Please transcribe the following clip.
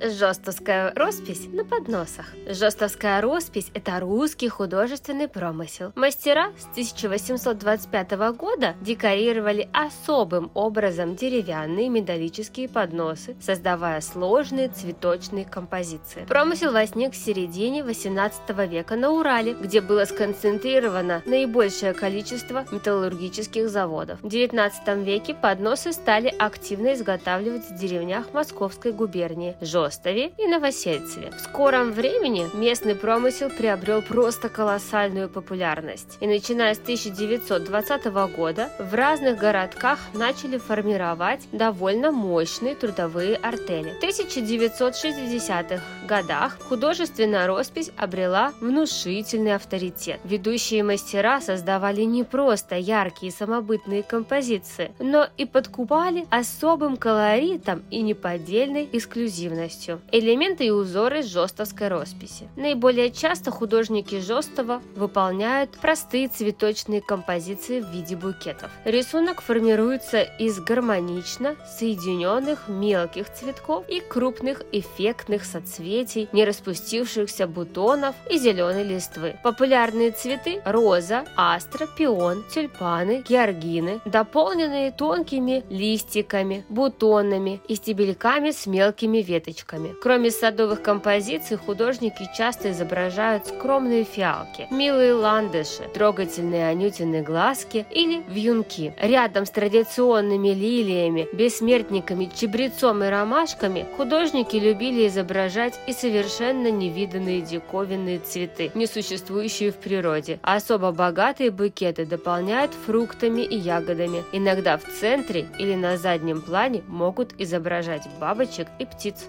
Жестовская роспись на подносах. Жестовская роспись – это русский художественный промысел. Мастера с 1825 года декорировали особым образом деревянные металлические подносы, создавая сложные цветочные композиции. Промысел возник в середине 18 века на Урале, где было сконцентрировано наибольшее количество металлургических заводов. В 19 веке подносы стали активно изготавливать в деревнях Московской губернии. Ростове и Новосельцеве. В скором времени местный промысел приобрел просто колоссальную популярность. И начиная с 1920 года в разных городках начали формировать довольно мощные трудовые артели. В 1960-х годах художественная роспись обрела внушительный авторитет. Ведущие мастера создавали не просто яркие самобытные композиции, но и подкупали особым колоритом и неподдельной эксклюзивностью полностью. Элементы и узоры жестовской росписи. Наиболее часто художники Жестова выполняют простые цветочные композиции в виде букетов. Рисунок формируется из гармонично соединенных мелких цветков и крупных эффектных соцветий, не распустившихся бутонов и зеленой листвы. Популярные цветы – роза, астра, пион, тюльпаны, георгины, дополненные тонкими листиками, бутонами и стебельками с мелкими веточками цветочками. Кроме садовых композиций, художники часто изображают скромные фиалки, милые ландыши, трогательные анютины глазки или вьюнки. Рядом с традиционными лилиями, бессмертниками, чебрецом и ромашками художники любили изображать и совершенно невиданные диковинные цветы, не существующие в природе. Особо богатые букеты дополняют фруктами и ягодами. Иногда в центре или на заднем плане могут изображать бабочек и птиц.